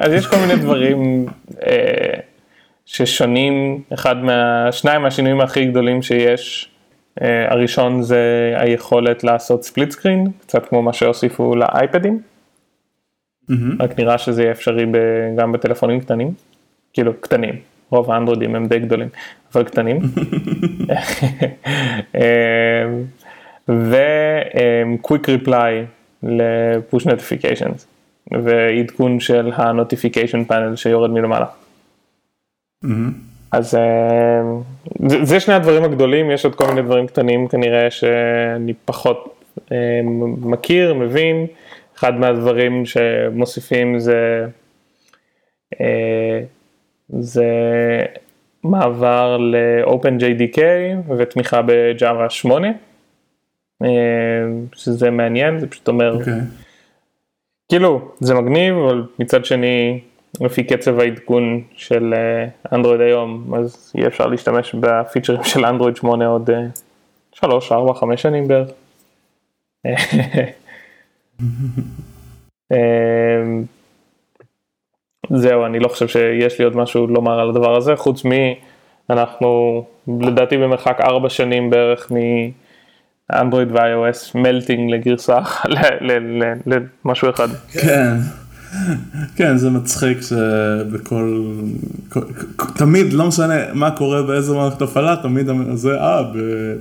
S3: אז יש כל מיני דברים אה, ששונים, אחד מהשניים מהשינויים הכי גדולים שיש, אה, הראשון זה היכולת לעשות ספליט סקרין, קצת כמו מה שהוסיפו לאייפדים, רק נראה שזה יהיה אפשרי גם בטלפונים קטנים, כאילו קטנים, רוב האנדרואידים הם די גדולים, אבל קטנים. ו-Quick Reply ל-Push Notifications. ועדכון של ה notification panel שיורד מלמעלה. Mm-hmm. אז אה, זה, זה שני הדברים הגדולים, יש עוד כל מיני דברים קטנים כנראה שאני פחות אה, מכיר, מבין. אחד מהדברים שמוסיפים זה, אה, זה מעבר ל-OpenJDK ותמיכה ב-Java 8, שזה מעניין, זה פשוט אומר... Okay. כאילו זה מגניב אבל מצד שני לפי קצב העדכון של אנדרואיד היום אז יהיה אפשר להשתמש בפיצ'רים של אנדרואיד 8 עוד 3, 4, 5 שנים בערך. אמ, זהו אני לא חושב שיש לי עוד משהו לומר על הדבר הזה חוץ אנחנו לדעתי במרחק ארבע שנים בערך מאנדרואיד ו-iOS מלטינג לגרסה, למשהו אחד.
S1: כן. כן זה מצחיק שבכל תמיד לא משנה מה קורה באיזה מערכת הפעלה תמיד זה אה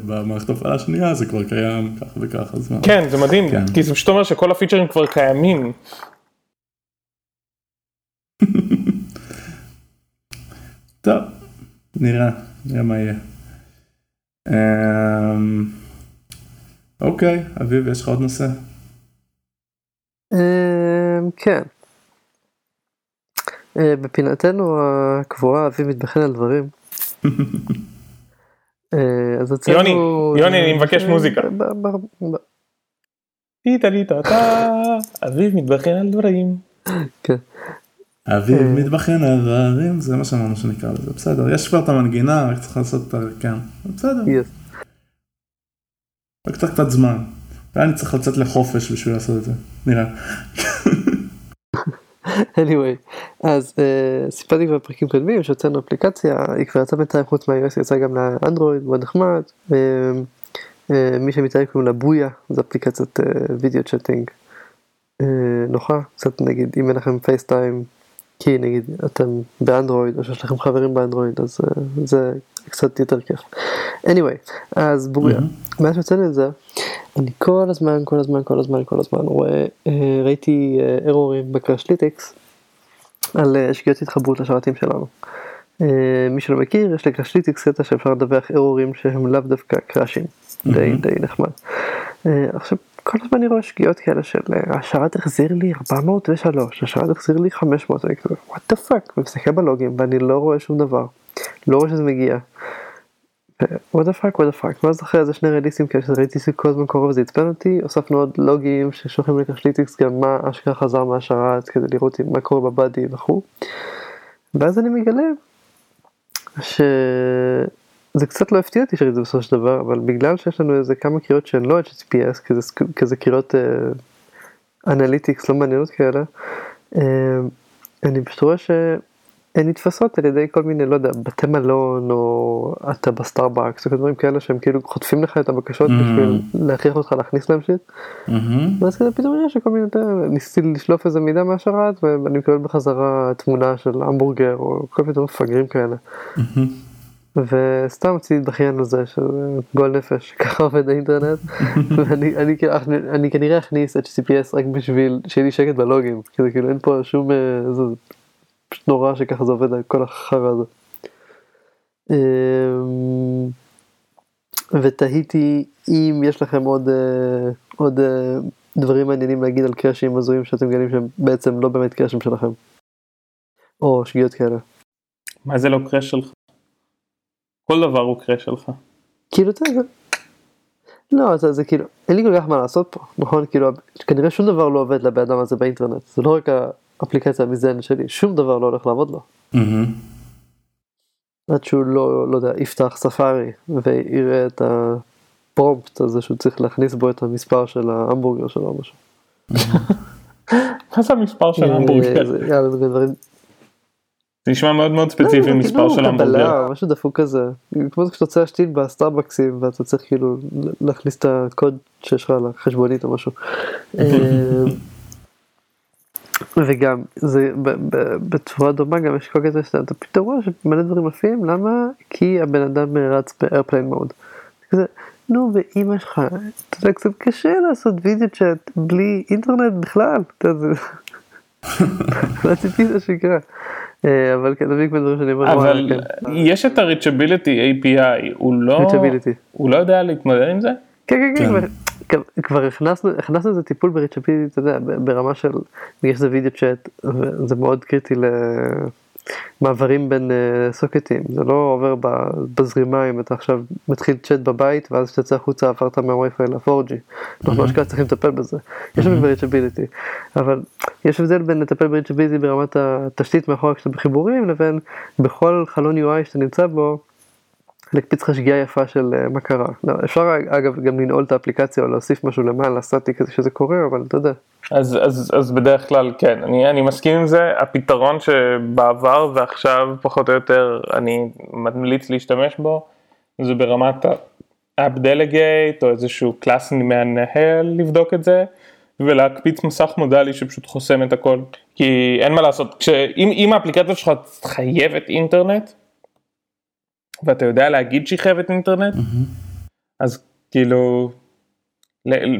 S1: במערכת הפעלה השנייה זה כבר קיים כך וכך אז
S3: כן זה מדהים כן. כי זה פשוט אומר שכל הפיצ'רים כבר קיימים.
S1: טוב נראה נראה מה יהיה. אוקיי אביב יש לך עוד נושא?
S2: אמ, כן. אה, בפינתנו הקבועה אבי מתבחן על דברים. אה, אז אצלנו...
S3: יוני, יוני אני מבקש אה, מוזיקה. טיטה ליטה טה, אביב מתבחן על דברים.
S2: כן.
S1: אביב מתבחן על דברים, זה מה שאמרנו שנקרא לזה, בסדר, יש כבר את המנגינה, רק צריך לעשות את ה... כן, בסדר. רק צריך קצת זמן. אני צריך לצאת לחופש בשביל לעשות את זה, נראה.
S2: anyway, אז uh, סיפרתי כבר בפרקים קודמים שהוצאנו אפליקציה, היא כבר יצאה בינתיים חוץ מה-iOS, יצאה גם לאנדרואיד, מאוד נחמד. Uh, uh, מי שמתאר קוראים לה בויה, זו אפליקציית video chatting נוחה, קצת נגיד אם אין לכם FaceTime, כי נגיד אתם באנדרואיד או שיש לכם חברים באנדרואיד, אז uh, זה קצת יותר כיף. anyway, אז בויה, mm-hmm. מאז שהוצאנו את זה, אני כל הזמן, כל הזמן, כל הזמן, כל הזמן רואה, אה, ראיתי ארורים ב Crashlytics על אה, שגיאות התחברות לשרתים שלנו. אה, מי שלא מכיר, יש ל Crashlytics קטע שאפשר לדווח ארורים שהם לאו דווקא crash ים, די די נחמד. עכשיו, כל הזמן אני רואה שגיאות כאלה של השרת החזיר לי 403, השרת החזיר לי 500, אני כזה, what the fuck, ומסתכל בלוגים ואני לא רואה שום דבר, לא רואה שזה מגיע. what the fuck? What the fuck? ואז אחרי איזה שני release ים כאלה שראיתי שכל הזמן קורה וזה עצבן אותי הוספנו עוד לוגים ששולחים ל Crashlytics גם מה אשכרה חזר מהשרת כדי לראות מה קורה ב body וכו' ואז אני מגלה שזה קצת לא הפתיע אותי שראיתי בסופו של דבר אבל בגלל שיש לנו איזה כמה קריאות שהן לא HTTPS כזה, כזה קריאות analytics uh, לא מעניינות כאלה uh, אני פשוט רואה ש... הן נתפסות על ידי כל מיני, לא יודע, בתי מלון או אתה בסטארבקס או דברים כאלה שהם כאילו חוטפים לך את הבקשות mm-hmm. בשביל להכריח אותך להכניס להם shit. Mm-hmm. ואז כזה פתאום יש כל מיני, ניסיתי לשלוף איזה מידע מהשרת ואני מקבל בחזרה תמונה של המבורגר או כל מיני דברים מפגרים כאלה. Mm-hmm. וסתם רציתי על זה שזה גועל נפש ככה עובד האינטרנט ואני אני, אני, אני כנראה אכניס את CPS רק בשביל שיהיה לי שקט בלוגים כי זה כאילו אין פה שום איזה פשוט נורא שככה זה עובד כל החרא הזה. אמ, ותהיתי אם יש לכם עוד, אה, עוד אה, דברים מעניינים להגיד על קראשים הזויים שאתם מגלים שהם בעצם לא באמת קראשים שלכם. או שגיאות כאלה.
S3: מה זה לא קראש שלך? כל דבר הוא קראש שלך.
S2: כאילו אתה יודע. לא זה, זה כאילו אין לי כל כך מה לעשות פה נכון כאילו כנראה שום דבר לא עובד לבן אדם הזה באינטרנט זה לא רק האפליקציה המזדיינת שלי, שום דבר לא הולך לעבוד לו. עד שהוא לא, לא יודע, יפתח ספארי ויראה את הפרומפט הזה שהוא צריך להכניס בו את המספר של ההמבורגר שלו או משהו.
S3: מה זה המספר של ההמבורגר? זה נשמע מאוד מאוד ספציפי לא, מספר כאילו של המבורגר.
S2: משהו דפוק כזה, כמו שאתה רוצה להשתין בסטארבקסים ואתה צריך כאילו להכניס את הקוד שיש לך לחשבונית או משהו. וגם זה בצורה דומה גם יש כל כזה שאתה פתאום רואה שמלא דברים מופיעים למה כי הבן אדם רץ באיירפליין מוד. כזה נו ואימא שלך אתה יודע קצת קשה לעשות וידאו צ'אט בלי אינטרנט בכלל. לא ציפית שיקרה. אה, אבל כן, תביא כמו דברים שאני אומר.
S3: אבל כן. יש את ה-reachability API, הוא לא, הוא לא יודע להתמודד עם זה?
S2: כן כן כן. כבר הכנסנו, הכנסנו איזה טיפול בריצ'פידי, אתה יודע, ברמה של, יש איזה וידאו צ'אט, וזה מאוד קריטי למעברים בין uh, סוקטים, זה לא עובר בזרימה אם אתה עכשיו מתחיל צ'אט בבית, ואז כשתצא החוצה עברת מהווי-פיי ל-4G, אנחנו ממש ככה צריכים לטפל בזה, יש לנו בריצ'ביליטי, אבל יש הבדל בין לטפל בריצ'ביליטי ברמת התשתית מאחורי כשאתה בחיבורים, לבין בכל חלון UI שאתה נמצא בו, להקפיץ לך שגיאה יפה של אה, מה קרה. לא, אפשר אגב גם לנעול את האפליקציה או להוסיף משהו למעלה, סטטי כזה שזה קורה, אבל אתה יודע.
S3: אז, אז, אז בדרך כלל כן, אני, אני מסכים עם זה, הפתרון שבעבר ועכשיו פחות או יותר אני ממליץ להשתמש בו, זה ברמת app delegate או איזשהו class מנהל לבדוק את זה, ולהקפיץ מסך מודלי שפשוט חוסם את הכל, כי אין מה לעשות, כשאם, אם האפליקציה שלך חייבת אינטרנט, ואתה יודע להגיד שהיא חייבת אינטרנט, mm-hmm. אז כאילו,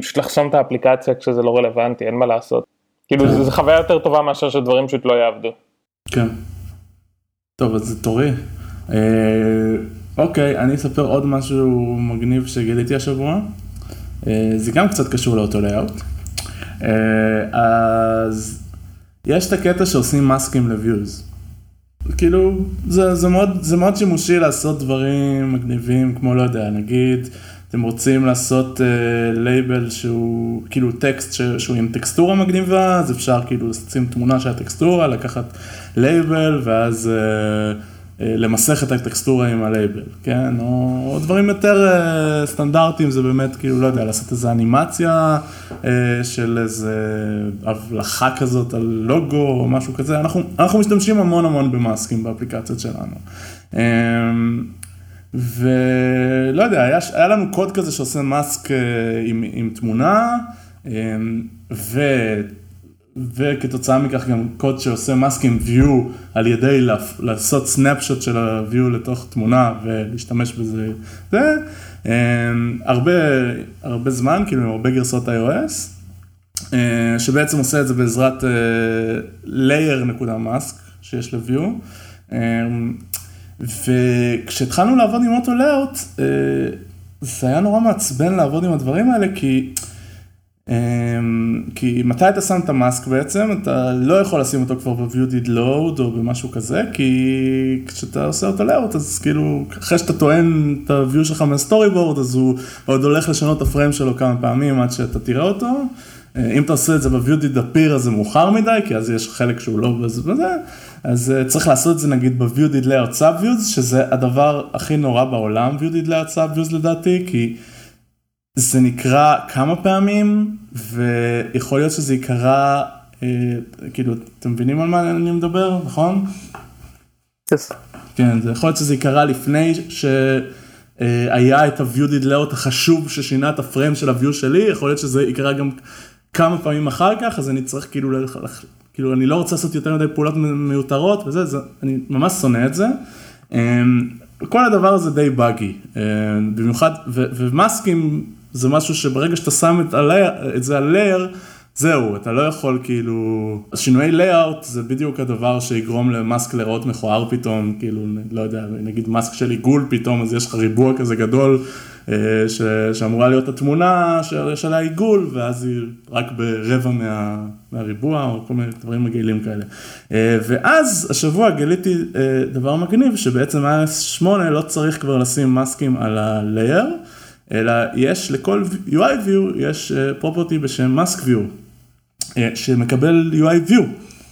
S3: פשוט לחסום את האפליקציה כשזה לא רלוונטי, אין מה לעשות. כאילו, כן. זו חוויה יותר טובה מאשר שדברים פשוט לא יעבדו.
S1: כן. טוב, אז זה תורי. אה, אוקיי, אני אספר עוד משהו מגניב שגיליתי השבוע. אה, זה גם קצת קשור לאותו layout. אה, אז יש את הקטע שעושים mask ים ל views. כאילו, זה, זה, מאוד, זה מאוד שימושי לעשות דברים מגניבים, כמו לא יודע, נגיד, אתם רוצים לעשות label uh, שהוא כאילו טקסט ש, שהוא עם טקסטורה מגניבה, אז אפשר כאילו לשים תמונה של הטקסטורה, לקחת לייבל, ואז uh, למסך את הטקסטורה עם הלייבל, כן? או, או דברים יותר uh, סטנדרטיים, זה באמת כאילו, לא יודע, לעשות איזה אנימציה uh, של איזה הבלחה כזאת על לוגו או משהו כזה, אנחנו, אנחנו משתמשים המון המון ב mask ים באפליקציות שלנו. Um, ולא יודע, היה, היה לנו קוד כזה שעושה mask uh, עם, עם תמונה, um, ו... וכתוצאה מכך גם קוד שעושה עם view על ידי לעשות סנאפשוט של ה-view לתוך תמונה ולהשתמש בזה, זה הרבה, הרבה זמן, כאילו הרבה גרסות iOS, אה, שבעצם עושה את זה בעזרת layer.mask שיש ל-view. וכשהתחלנו לעבוד עם אוטו לאוט, אה, זה היה נורא מעצבן לעבוד עם הדברים האלה, כי... אמ, כי מתי אתה שם את המאסק בעצם, אתה לא יכול לשים אותו כבר ב-view did load או במשהו כזה, כי כשאתה עושה אותו לאוט, אז כאילו, אחרי שאתה טוען את ה-view שלך מהסטורי בורד, אז הוא עוד הולך לשנות את הפריים שלו כמה פעמים עד שאתה תראה אותו. אה, אם אתה עושה את זה ב-view did appear, אז זה מאוחר מדי, כי אז יש חלק שהוא לא בזה, אז uh, צריך לעשות את זה נגיד ב-view did layout subviews, שזה הדבר הכי נורא בעולם, view did layout subviews לדעתי, כי... זה נקרא כמה פעמים, ויכול להיות שזה יקרה, אה, כאילו, אתם מבינים על מה אני מדבר, נכון?
S2: Yes.
S1: כן, זה יכול להיות שזה יקרה לפני שהיה את ה-view did layout החשוב ששינה את הפריים של ה-view שלי, יכול להיות שזה יקרה גם כמה פעמים אחר כך, אז אני צריך כאילו, כאילו, אני לא רוצה לעשות יותר מדי פעולות מיותרות וזה, זה, אני ממש שונא את זה. אמ, כל הדבר הזה די buggy, אה, במיוחד, ו mask ים זה משהו שברגע שאתה שם את, ה את זה על layer, זהו, אתה לא יכול כאילו, שינויי layout זה בדיוק הדבר שיגרום ל mask להיראות מכוער פתאום, כאילו, לא יודע, נגיד mask של עיגול פתאום, אז יש לך ריבוע כזה גדול, אה, ש, שאמורה להיות התמונה של, של העיגול, ואז היא רק ברבע מה, מהריבוע, או כל מיני דברים מגעילים כאלה. אה, ואז השבוע גיליתי אה, דבר מגניב, שבעצם iOS 8 לא צריך כבר לשים mask ים על ה layer. אלא יש לכל UIView יש property אה, בשם mask view, אה, שמקבל UIView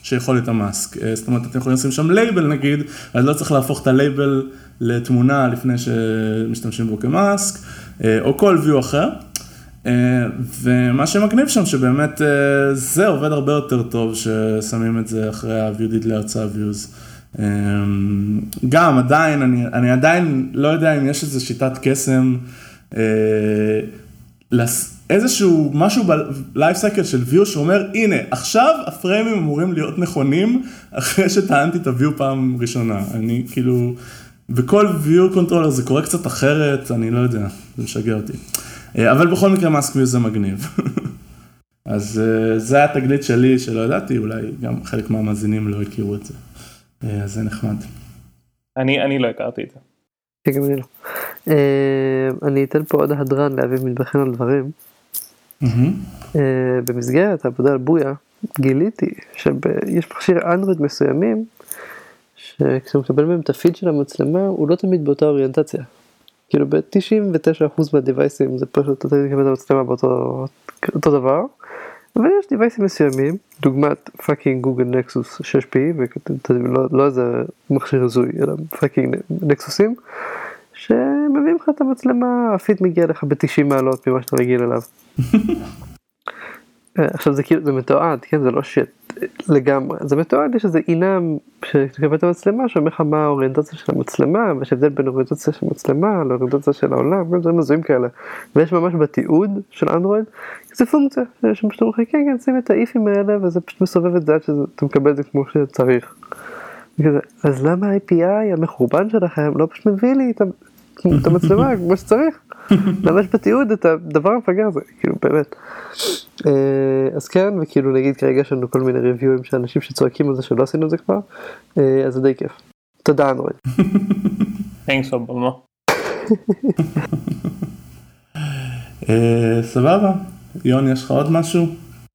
S1: שיכיל את ה mask. אה, זאת אומרת, אתם יכולים לשים שם לייבל נגיד, אז לא צריך להפוך את הלייבל לתמונה לפני שמשתמשים בו כ mask, או כל view אחר. ומה שמגניב שם שבאמת זה עובד הרבה יותר טוב ששמים את זה אחרי ה-view להרצאה views. גם עדיין, אני, אני עדיין לא יודע אם יש איזה שיטת קסם. אה, איזשהו משהו בלייף סייקל של ויו שאומר הנה עכשיו הפריימים אמורים להיות נכונים אחרי שטענתי את הוויו פעם ראשונה. אני כאילו בכל ויו קונטרולר זה קורה קצת אחרת אני לא יודע זה משגע אותי. אה, אבל בכל מקרה מאסק ויו זה מגניב. אז אה, זה התגלית שלי שלא ידעתי אולי גם חלק מהמאזינים לא הכירו את זה. אז זה נחמד.
S3: אני אני לא הכרתי את זה.
S2: אני לא. אה, אני אתן פה עוד הדרן לאביב מטבחן על דברים. אה, במסגרת העבודה על בויה גיליתי שיש מכשיר אנדרואיד מסוימים שכשהוא מקבל מהם את הפיד של המצלמה הוא לא תמיד באותה אוריינטציה. כאילו ב-99% מה device ים זה פשוט אתה תקבל את המצלמה באותו אותו דבר. אבל יש device ים מסוימים, דוגמת fucking Google Nexus 6P, ולא לא איזה מכשיר הזוי, אלא fucking Nexus ים, שמביאים לך את המצלמה, הפיד מגיע לך ב-90 מעלות ממה שאתה רגיל אליו. אה, עכשיו זה כאילו, זה מתועד, כן, זה לא shit לגמרי, זה מתועד, יש איזה enum שתקבל את המצלמה שאומר לך מה האוריינטציה של המצלמה, ויש הבדל בין אוריינטציה של מצלמה לאוריינטציה של העולם, כל דברים הזויים כאלה. ויש ממש בתיעוד של אנדרואיד, זה פונקציה, שפשוט אומרים לך, כן, כן, שים את האיפים האלה, וזה פשוט מסובב את זה עד שאתה מקבל את זה כמו שצריך. אז למה ה-API המחורבן שלכם לא פשוט מביא לי את, ה- את המצלמה כמו שצריך? יש בתיעוד את הדבר המפגר הזה, כאילו באמת. אה, אז כן, וכאילו נגיד כרגע יש לנו כל מיני ריוויואים של אנשים שצועקים על זה שלא עשינו את זה כבר, אה, אז זה די כיף. תודה אנדרואיד.
S3: אובמה.
S1: אה, סבבה. יון, יש לך עוד משהו?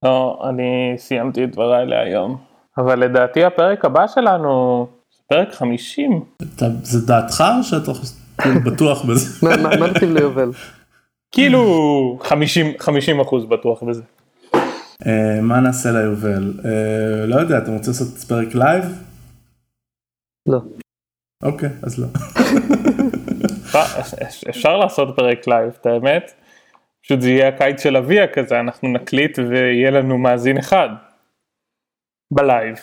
S3: לא, אני סיימתי את דבריי להיום. אבל לדעתי הפרק הבא שלנו פרק 50.
S1: אתה, זה דעתך או שאתה כאילו בטוח בזה?
S2: מה- נשים ליובל?
S3: כאילו 50 50 אחוז בטוח בזה.
S1: אה, מה נעשה ליובל? אה, לא יודע, אתה רוצה לעשות פרק live?
S2: לא.
S1: אוקיי, אז לא.
S3: אפשר- אפשר לעשות פרק live, את האמת. פשוט זה יהיה הקיץ של אביהו כזה, אנחנו נקליט ויהיה לנו מאזין אחד. ב live.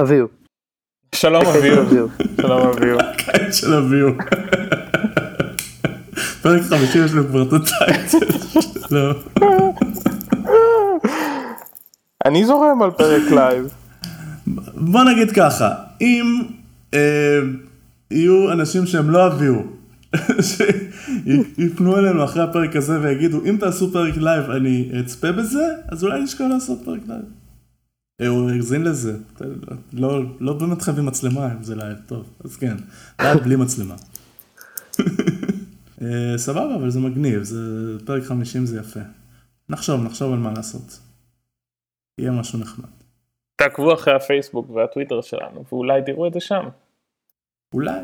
S2: אביהו.
S3: שלום. אביהו. שלום אביהו.
S1: קיץ של אביהו. פרק 50 יש לו כבר את ה title.
S3: אני זורם על פרק live.
S1: בוא נגיד ככה, אם אה, יהיו אנשים שהם לא אביהו, שיפנו אלינו אחרי הפרק הזה ויגידו, אם תעשו פרק live אני אצפה בזה, אז אולי נשקול לעשות פרק live. אה, הוא האזין לזה, לא, לא באמת חייבים מצלמה אם זה live, טוב, אז כן, live בלי מצלמה. אה, סבבה, אבל זה מגניב, זה פרק 50 זה יפה. נחשוב, נחשוב על מה לעשות. יהיה משהו נחמד.
S3: תעקבו אחרי הפייסבוק והטוויטר שלנו ואולי תראו את זה שם.
S1: אולי,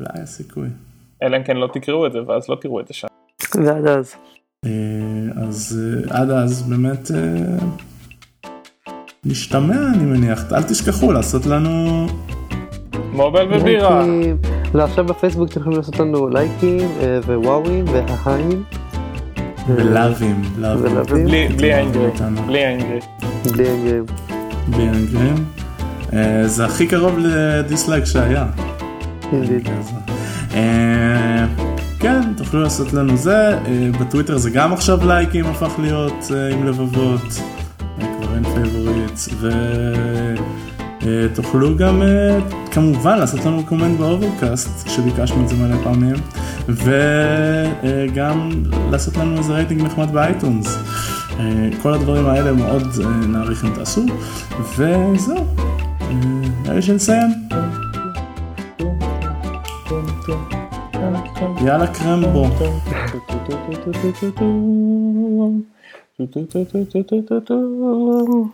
S1: אולי הסיכוי.
S3: אלא אם כן לא תקראו את זה ואז לא תראו את זה שם.
S2: ועד אז.
S1: אה, אז אה, עד אז באמת אה, נשתמע אני מניח, אל תשכחו לעשות לנו,
S3: מובל ובירה.
S2: לא, עכשיו בפייסבוק אתם יכולים לעשות לנו לייקים אה, ווואווים וההיים.
S1: ולאווים, לאווים.
S3: בלי בלי ה angry.
S1: אותנו.
S3: בלי ה angry.
S2: בלי אנגרים.
S1: בלי אנגרים. אה, זה הכי קרוב ל dislike
S2: שהיה.
S1: אה, כן, תוכלו לעשות לנו זה, בטוויטר זה גם עכשיו לייקים הפך להיות עם לבבות, כבר אין favorite, תוכלו גם כמובן לעשות לנו comment ב Overcast, שביקשנו את זה מלא פעמים, וגם לעשות לנו איזה רייטינג נחמד ב iTunes. כל הדברים האלה מאוד נעריך אם תעשו, וזהו, נראה לי שנסיים. יאללה קרמבו.
S3: טו טו טו טו